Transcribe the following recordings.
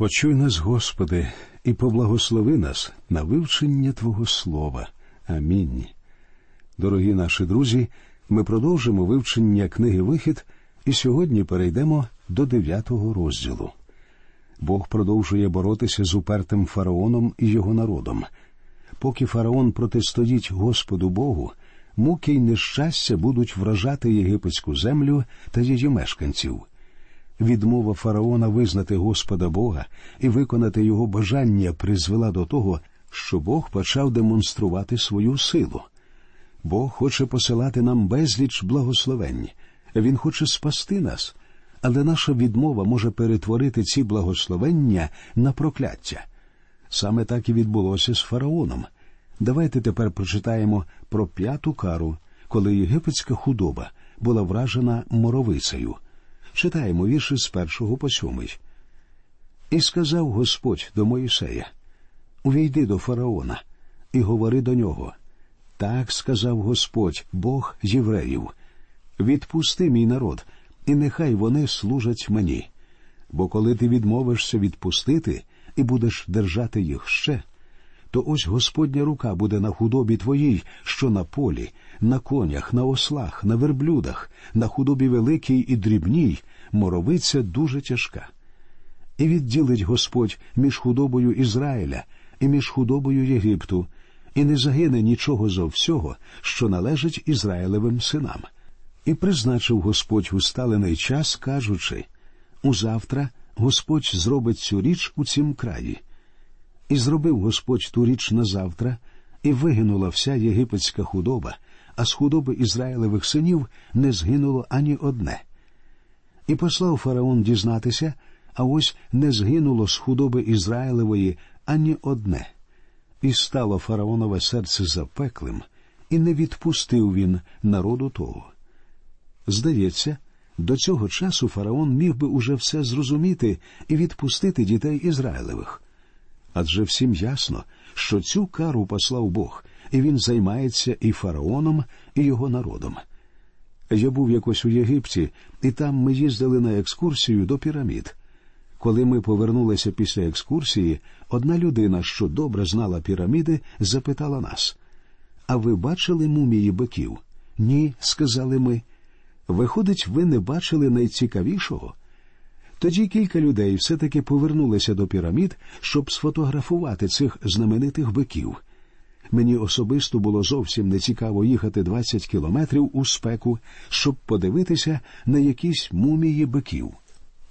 Почуй нас, Господи, і поблагослови нас на вивчення Твого Слова. Амінь. Дорогі наші друзі, ми продовжимо вивчення книги Вихід і сьогодні перейдемо до дев'ятого розділу. Бог продовжує боротися з упертим фараоном і його народом. Поки фараон протистоїть Господу Богу, муки й нещастя будуть вражати єгипетську землю та її мешканців. Відмова фараона визнати Господа Бога і виконати його бажання призвела до того, що Бог почав демонструвати свою силу. Бог хоче посилати нам безліч благословень. Він хоче спасти нас, але наша відмова може перетворити ці благословення на прокляття. Саме так і відбулося з фараоном. Давайте тепер прочитаємо про п'яту кару, коли єгипетська худоба була вражена моровицею. Читаємо вірші з першого по сьомий. І сказав Господь до Моїсея Увійди до фараона і говори до нього. Так сказав Господь, Бог євреїв. Відпусти мій народ, і нехай вони служать мені. Бо коли ти відмовишся відпустити і будеш держати їх ще, то ось Господня рука буде на худобі твоїй, що на полі, на конях, на ослах, на верблюдах, на худобі великій і дрібній, моровиця дуже тяжка. І відділить Господь між худобою Ізраїля і між худобою Єгипту, і не загине нічого зо всього, що належить Ізраїлевим синам. І призначив Господь усталений час, кажучи Узавтра Господь зробить цю річ у цім краї. І зробив Господь ту річ на завтра, і вигинула вся єгипетська худоба, а з худоби Ізраїлевих синів не згинуло ані одне. І послав фараон дізнатися, а ось не згинуло з худоби Ізраїлевої ані одне. І стало фараонове серце запеклим, і не відпустив він народу того. Здається, до цього часу фараон міг би уже все зрозуміти і відпустити дітей Ізраїлевих. Адже всім ясно, що цю кару послав Бог, і він займається і фараоном, і його народом. Я був якось у Єгипті, і там ми їздили на екскурсію до пірамід. Коли ми повернулися після екскурсії, одна людина, що добре знала піраміди, запитала нас: А ви бачили мумії биків? Ні, сказали ми. Виходить, ви не бачили найцікавішого? Тоді кілька людей все-таки повернулися до пірамід, щоб сфотографувати цих знаменитих биків. Мені особисто було зовсім не цікаво їхати 20 кілометрів у спеку, щоб подивитися на якісь мумії биків.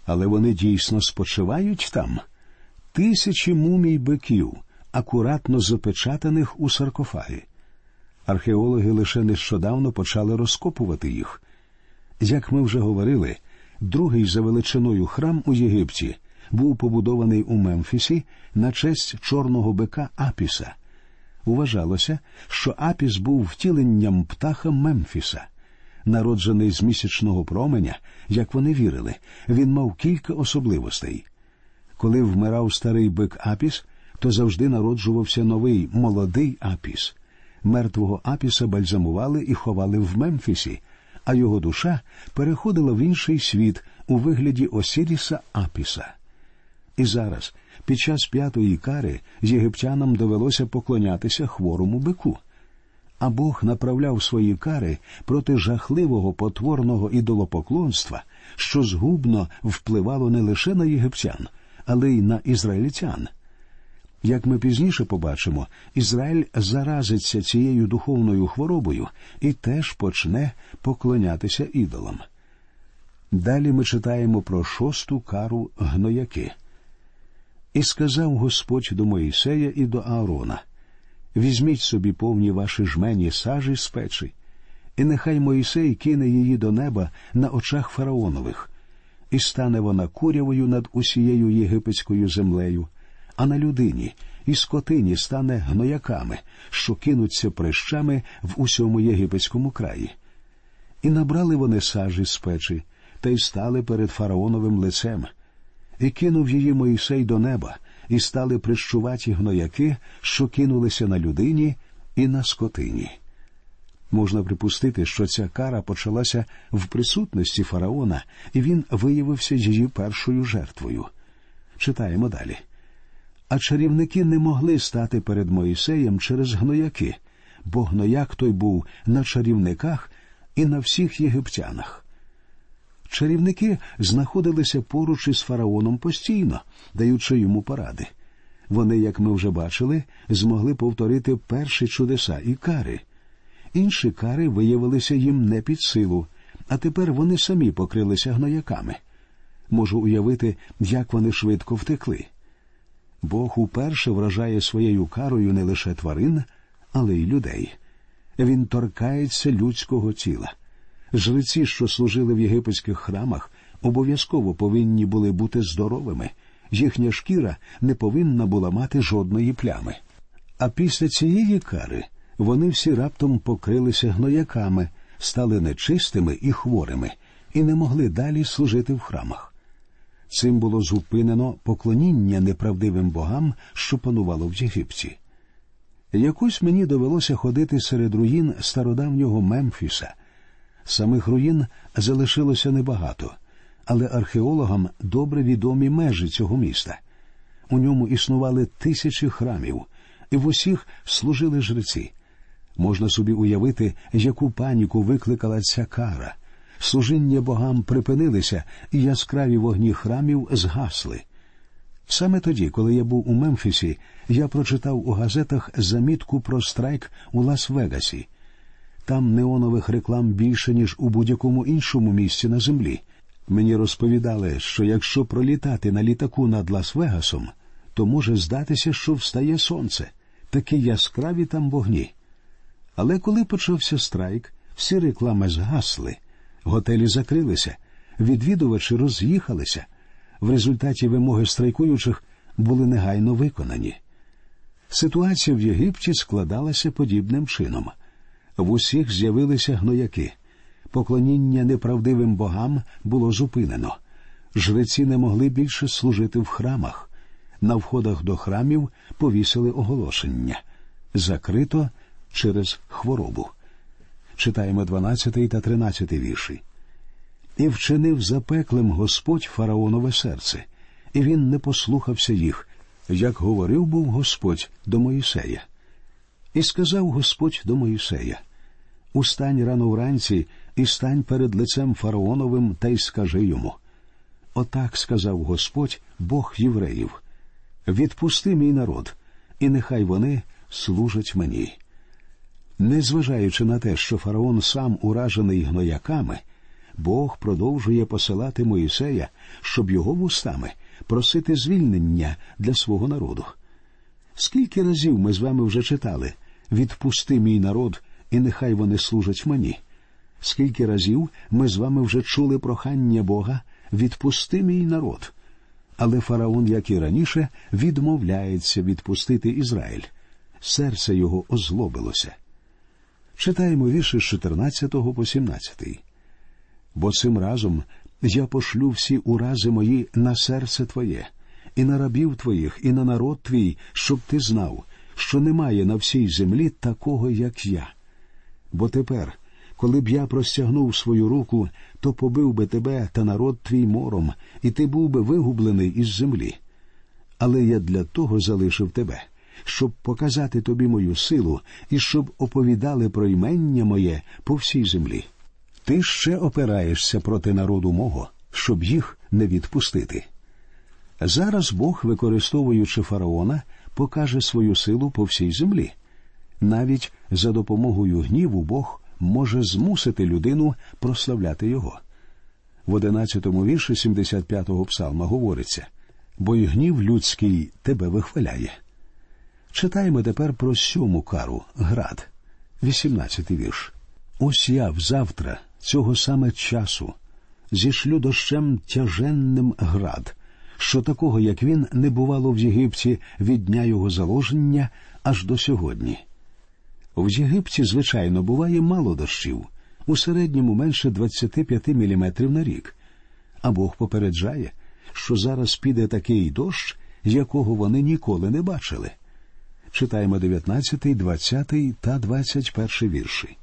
Але вони дійсно спочивають там. Тисячі мумій биків, акуратно запечатаних у саркофагі. Археологи лише нещодавно почали розкопувати їх. Як ми вже говорили, другий за величиною храм у Єгипті був побудований у Мемфісі на честь чорного бика Апіса. Вважалося, що Апіс був втіленням птаха Мемфіса. Народжений з місячного променя, як вони вірили, він мав кілька особливостей. Коли вмирав старий бик Апіс, то завжди народжувався новий молодий Апіс. Мертвого Апіса бальзамували і ховали в Мемфісі, а його душа переходила в інший світ у вигляді Осіріса Апіса. І зараз, під час п'ятої кари, єгиптянам довелося поклонятися хворому бику. А Бог направляв свої кари проти жахливого потворного ідолопоклонства, що згубно впливало не лише на єгиптян, але й на ізраїльтян. Як ми пізніше побачимо, Ізраїль заразиться цією духовною хворобою і теж почне поклонятися ідолам. Далі ми читаємо про шосту кару гнояки. І сказав Господь до Моїсея і до Аарона Візьміть собі повні ваші жмені сажі з печі, і нехай Моїсей кине її до неба на очах фараонових, і стане вона курявою над усією єгипетською землею а на людині і скотині стане гнояками, що кинуться прищами в усьому єгипетському краї. І набрали вони сажі з печі та й стали перед фараоновим лицем, і кинув її Моїсей до неба, і стали прищуваті гнояки, що кинулися на людині і на скотині. Можна припустити, що ця кара почалася в присутності фараона, і він виявився її першою жертвою. Читаємо далі. А чарівники не могли стати перед Моїсеєм через гнояки, бо гнояк той був на чарівниках і на всіх єгиптянах. Чарівники знаходилися поруч із фараоном постійно, даючи йому поради. Вони, як ми вже бачили, змогли повторити перші чудеса і кари. Інші кари виявилися їм не під силу, а тепер вони самі покрилися гнояками. Можу уявити, як вони швидко втекли. Бог уперше вражає своєю карою не лише тварин, але й людей. Він торкається людського тіла. Жреці, що служили в єгипетських храмах, обов'язково повинні були бути здоровими. Їхня шкіра не повинна була мати жодної плями. А після цієї кари вони всі раптом покрилися гнояками, стали нечистими і хворими, і не могли далі служити в храмах. Цим було зупинено поклоніння неправдивим богам, що панувало в Єгипті. Якось мені довелося ходити серед руїн стародавнього Мемфіса. Самих руїн залишилося небагато, але археологам добре відомі межі цього міста. У ньому існували тисячі храмів, і в усіх служили жреці. Можна собі уявити, яку паніку викликала ця кара. Служіння богам припинилися, і яскраві вогні храмів згасли. Саме тоді, коли я був у Мемфісі, я прочитав у газетах замітку про страйк у Лас-Вегасі. Там неонових реклам більше, ніж у будь-якому іншому місці на землі. Мені розповідали, що якщо пролітати на літаку над Лас-Вегасом, то може здатися, що встає сонце, такі яскраві там вогні. Але коли почався страйк, всі реклами згасли, готелі закрилися, відвідувачі роз'їхалися. В результаті вимоги страйкуючих були негайно виконані. Ситуація в Єгипті складалася подібним чином. В усіх з'явилися гнояки. Поклоніння неправдивим богам було зупинено. Жреці не могли більше служити в храмах. На входах до храмів повісили оголошення закрито через хворобу. Читаємо 12 та 13 вірші. І вчинив запеклим Господь фараонове серце, і він не послухався їх, як говорив був Господь до Моїсея. І сказав Господь до Моїсея Устань рано вранці і стань перед лицем фараоновим та й скажи йому. Отак сказав Господь, Бог євреїв. Відпусти мій народ, і нехай вони служать мені. Незважаючи на те, що фараон сам уражений гнояками, Бог продовжує посилати Моїсея, щоб його вустами просити звільнення для свого народу. Скільки разів ми з вами вже читали відпусти мій народ, і нехай вони служать мені. Скільки разів ми з вами вже чули прохання Бога відпусти мій народ. Але фараон, як і раніше, відмовляється відпустити Ізраїль. Серце його озлобилося. Читаємо вірші з 14 по 17. Бо цим разом я пошлю всі урази мої на серце Твоє, і на рабів Твоїх, і на народ твій, щоб ти знав, що немає на всій землі такого, як я. Бо тепер, коли б я простягнув свою руку, то побив би тебе та народ твій мором, і ти був би вигублений із землі. Але я для того залишив тебе, щоб показати тобі мою силу і щоб оповідали про ймення моє по всій землі. Ти ще опираєшся проти народу мого, щоб їх не відпустити. Зараз Бог, використовуючи фараона, покаже свою силу по всій землі. Навіть за допомогою гніву Бог може змусити людину прославляти його. В одинадцятому вірші 75-го псалма говориться бо й гнів людський тебе вихваляє. Читаємо тепер про сьому кару град, 18 вірш. Ось я взавтра, цього саме часу, зішлю дощем тяженним град, що такого, як він, не бувало в Єгипті від дня його заложення аж до сьогодні. В Єгипті, звичайно, буває мало дощів, у середньому менше 25 мм на рік. А Бог попереджає, що зараз піде такий дощ, якого вони ніколи не бачили. Читаємо 19, 20 та 21 вірші.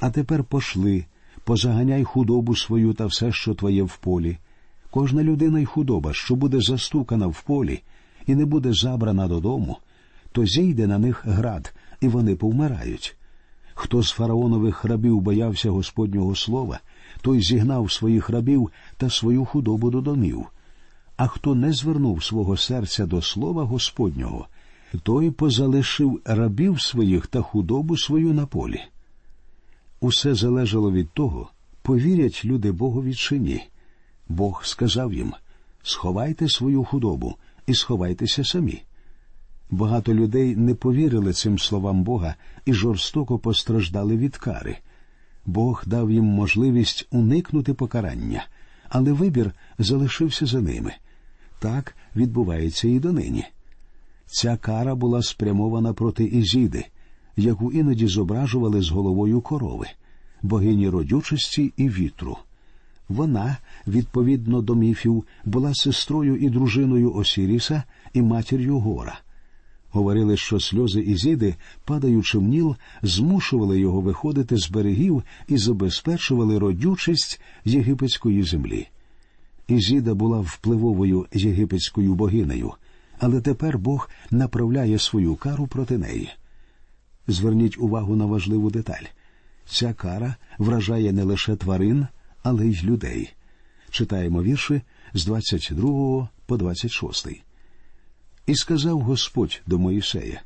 А тепер пошли, позаганяй худобу свою та все, що твоє в полі, Кожна людина й худоба, що буде застукана в полі і не буде забрана додому, то зійде на них град, і вони повмирають. Хто з фараонових рабів боявся Господнього слова, той зігнав своїх рабів та свою худобу до домів. А хто не звернув свого серця до слова Господнього, той позалишив рабів своїх та худобу свою на полі. Усе залежало від того, повірять люди Богові чи ні. Бог сказав їм сховайте свою худобу і сховайтеся самі. Багато людей не повірили цим словам Бога і жорстоко постраждали від кари. Бог дав їм можливість уникнути покарання, але вибір залишився за ними. Так відбувається і донині. Ця кара була спрямована проти Ізіди, яку іноді зображували з головою корови, богині родючості і вітру. Вона, відповідно до міфів, була сестрою і дружиною Осіріса і матір'ю Гора. Говорили, що сльози Ізіди, падаючи в ніл, змушували його виходити з берегів і забезпечували родючість єгипетської землі. Ізіда була впливовою єгипетською богинею, але тепер Бог направляє свою кару проти неї. Зверніть увагу на важливу деталь ця кара вражає не лише тварин, але й людей. Читаємо вірші з 22 по 26. І сказав Господь до Моїсея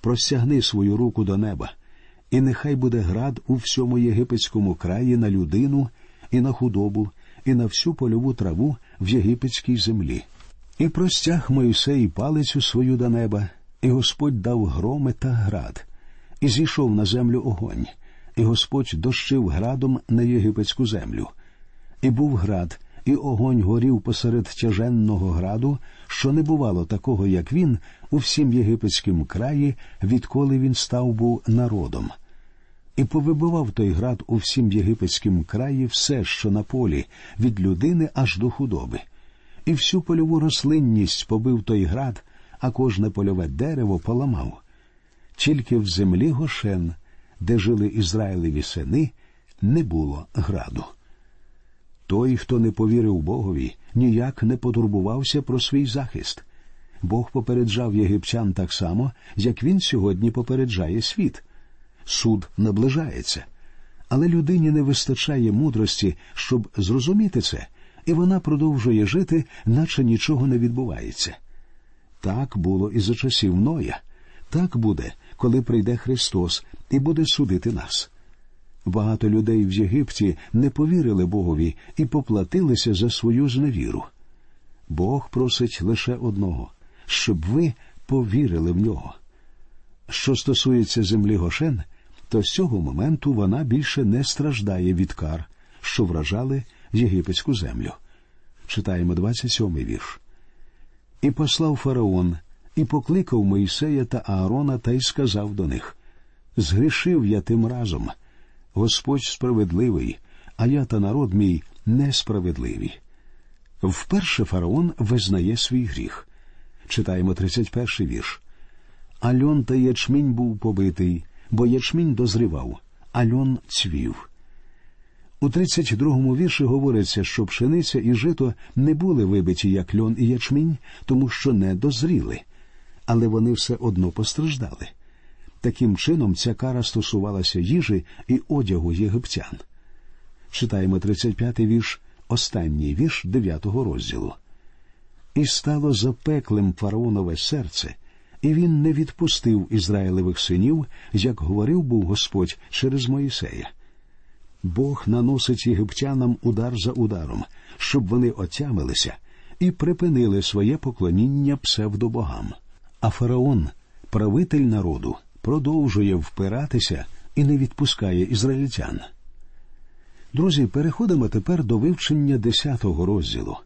Простягни свою руку до неба, і нехай буде град у всьому єгипетському краї на людину, і на худобу, і на всю польову траву в єгипетській землі. І простяг Моїсей палицю свою до неба, і Господь дав громи та град, і зійшов на землю огонь, і Господь дощив градом на єгипетську землю. І був град, і огонь горів посеред тяженного граду, що не бувало такого, як він, у всім єгипетському краї, відколи він став був народом. І повибивав той град у всім єгипетському краї все, що на полі, від людини аж до худоби. І всю польову рослинність побив той град, а кожне польове дерево поламав. Тільки в землі Гошен, де жили Ізраїлеві сини, не було граду. Той, хто не повірив Богові, ніяк не потурбувався про свій захист. Бог попереджав єгиптян так само, як він сьогодні попереджає світ. Суд наближається. Але людині не вистачає мудрості, щоб зрозуміти це, і вона продовжує жити, наче нічого не відбувається. Так було і за часів Ноя. Так буде, коли прийде Христос і буде судити нас. Багато людей в Єгипті не повірили Богові і поплатилися за свою зневіру. Бог просить лише одного, щоб ви повірили в нього. Що стосується землі Гошен, то з цього моменту вона більше не страждає від кар, що вражали єгипетську землю. Читаємо 27-й вірш. І послав фараон, і покликав Моїсея та Аарона та й сказав до них Згрішив я тим разом. Господь справедливий, а я та народ мій несправедливі. Вперше фараон визнає свій гріх. Читаємо 31-й вірш. Альон та ячмінь був побитий, бо ячмінь дозрівав, альон цвів. У 32-му вірші говориться, що пшениця і жито не були вибиті, як льон і ячмінь, тому що не дозріли, але вони все одно постраждали. Таким чином, ця кара стосувалася їжі і одягу єгиптян. Читаємо 35-й вірш, останній вірш 9-го розділу. І стало запеклим фараонове серце, і він не відпустив Ізраїлевих синів, як говорив був Господь через Моїсея. Бог наносить єгиптянам удар за ударом, щоб вони отямилися і припинили своє поклоніння псевдобогам. А фараон, правитель народу, продовжує впиратися і не відпускає ізраїльтян. Друзі, переходимо тепер до вивчення десятого розділу.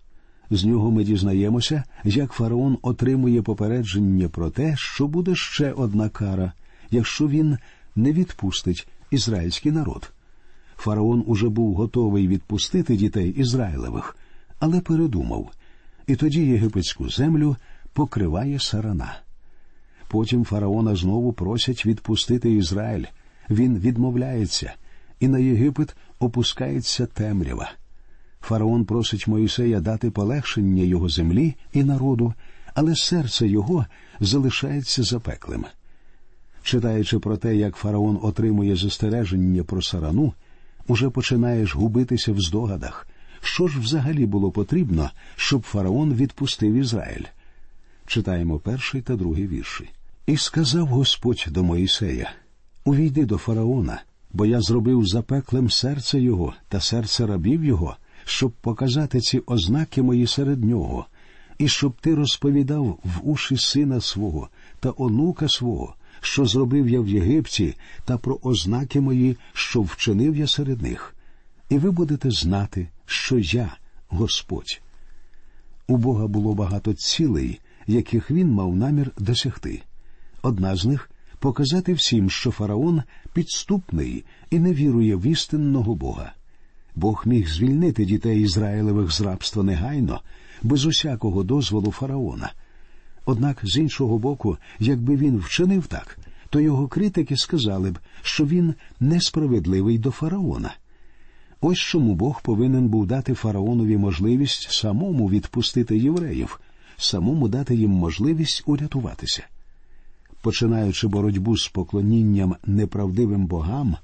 З нього ми дізнаємося, як фараон отримує попередження про те, що буде ще одна кара, якщо він не відпустить ізраїльський народ. Фараон уже був готовий відпустити дітей Ізраїлевих, але передумав, і тоді єгипетську землю покриває сарана. Потім фараона знову просять відпустити Ізраїль. Він відмовляється, і на Єгипет опускається темрява. Фараон просить Моїсея дати полегшення його землі і народу, але серце його залишається запеклим. Читаючи про те, як фараон отримує застереження про сарану, уже починаєш губитися в здогадах, що ж взагалі було потрібно, щоб фараон відпустив Ізраїль. Читаємо перший та другий вірші. І сказав Господь до Моїсея: Увійди до фараона, бо я зробив запеклим серце його та серце рабів його, щоб показати ці ознаки мої серед нього, і щоб ти розповідав в уші сина свого та онука свого, що зробив я в Єгипті, та про ознаки мої, що вчинив я серед них. І ви будете знати, що я Господь. У Бога було багато цілей, яких він мав намір досягти. Одна з них показати всім, що фараон підступний і не вірує в істинного Бога. Бог міг звільнити дітей Ізраїлевих з рабства негайно, без усякого дозволу фараона. Однак, з іншого боку, якби він вчинив так, то його критики сказали б, що він несправедливий до фараона. Ось чому Бог повинен був дати фараонові можливість самому відпустити євреїв, самому дати їм можливість урятуватися. Починаючи боротьбу з поклонінням неправдивим богам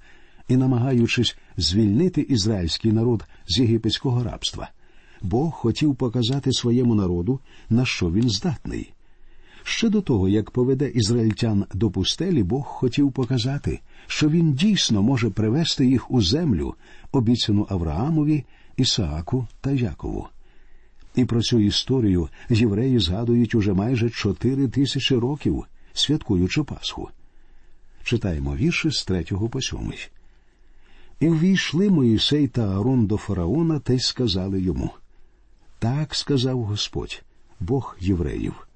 і намагаючись звільнити ізраїльський народ з єгипетського рабства, Бог хотів показати своєму народу, на що він здатний. Ще до того, як поведе ізраїльтян до пустелі, Бог хотів показати, що він дійсно може привести їх у землю, обіцяну Авраамові, Ісааку та Якову. І про цю історію євреї згадують уже майже чотири тисячі років, святкуючи Пасху. Читаємо вірші з третього по сьомий. І ввійшли Моїсей та Аарон до фараона та й сказали йому Так сказав Господь, Бог євреїв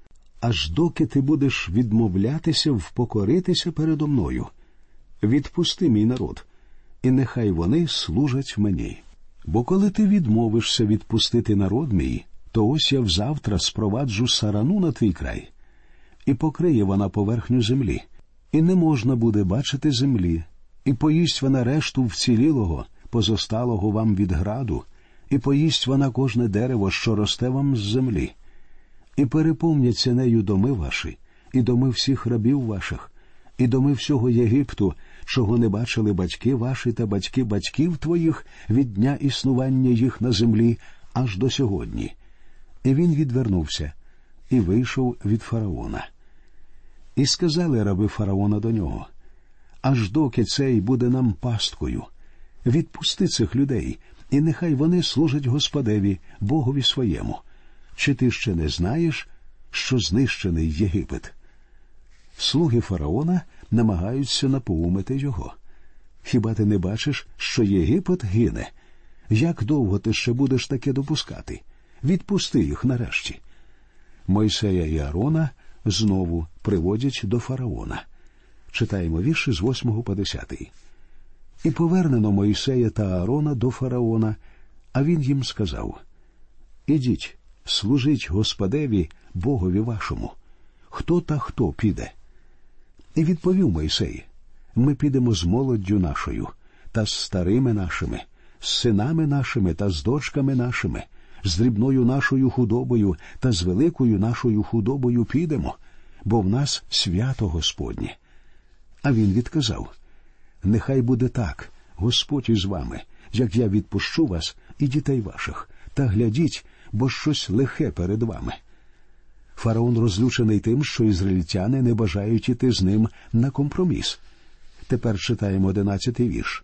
аж доки ти будеш відмовлятися впокоритися передо мною. Відпусти мій народ, і нехай вони служать мені. Бо коли ти відмовишся відпустити народ мій, то ось я взавтра спроваджу сарану на твій край, і покриє вона поверхню землі, і не можна буде бачити землі, і поїсть вона решту вцілілого, позосталого вам від граду, і поїсть вона кожне дерево, що росте вам з землі і переповняться нею доми ваші, і доми всіх рабів ваших, і доми всього Єгипту, чого не бачили батьки ваші та батьки батьків твоїх від дня існування їх на землі аж до сьогодні. І він відвернувся і вийшов від фараона. І сказали раби фараона до нього аж доки цей буде нам пасткою. Відпусти цих людей, і нехай вони служать Господеві, Богові своєму. Чи ти ще не знаєш, що знищений Єгипет? Слуги фараона намагаються напоумити його. Хіба ти не бачиш, що Єгипет гине? Як довго ти ще будеш таке допускати? Відпусти їх нарешті. Мойсея і Арона знову приводять до фараона. Читаємо вірші з 8 по 10. І повернено Мойсея та Аарона до фараона, а він їм сказав Ідіть, служить Господеві Богові вашому. Хто та хто піде? І відповів Мойсей ми підемо з молоддю нашою, та з старими нашими, з синами нашими та з дочками нашими, з дрібною нашою худобою та з великою нашою худобою підемо, бо в нас свято Господнє. А він відказав Нехай буде так, Господь із вами, як я відпущу вас і дітей ваших, та глядіть, бо щось лихе перед вами. Фараон розлючений тим, що ізраїльтяни не бажають іти з ним на компроміс. Тепер читаємо одинадцятий вірш.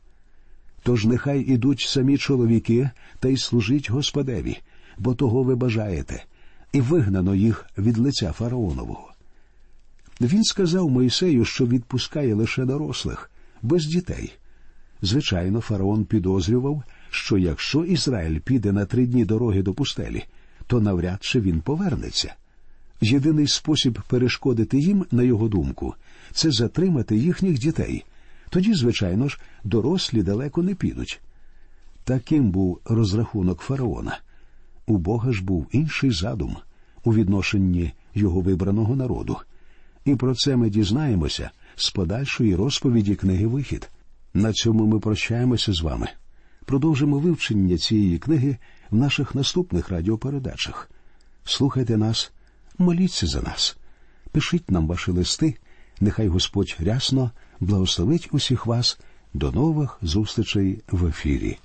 Тож нехай ідуть самі чоловіки та й служить Господеві, бо того ви бажаєте, і вигнано їх від лиця фараонового. Він сказав Моїсею, що відпускає лише дорослих, без дітей. Звичайно, фараон підозрював, що якщо Ізраїль піде на три дні дороги до пустелі, то навряд чи він повернеться. Єдиний спосіб перешкодити їм, на його думку, це затримати їхніх дітей. Тоді, звичайно ж, дорослі далеко не підуть. Таким був розрахунок фараона. У Бога ж був інший задум у відношенні його вибраного народу. І про це ми дізнаємося з подальшої розповіді книги Вихід. На цьому ми прощаємося з вами. Продовжимо вивчення цієї книги в наших наступних радіопередачах. Слухайте нас, моліться за нас, пишіть нам ваші листи. Нехай Господь рясно благословить усіх вас. До нових зустрічей в ефірі.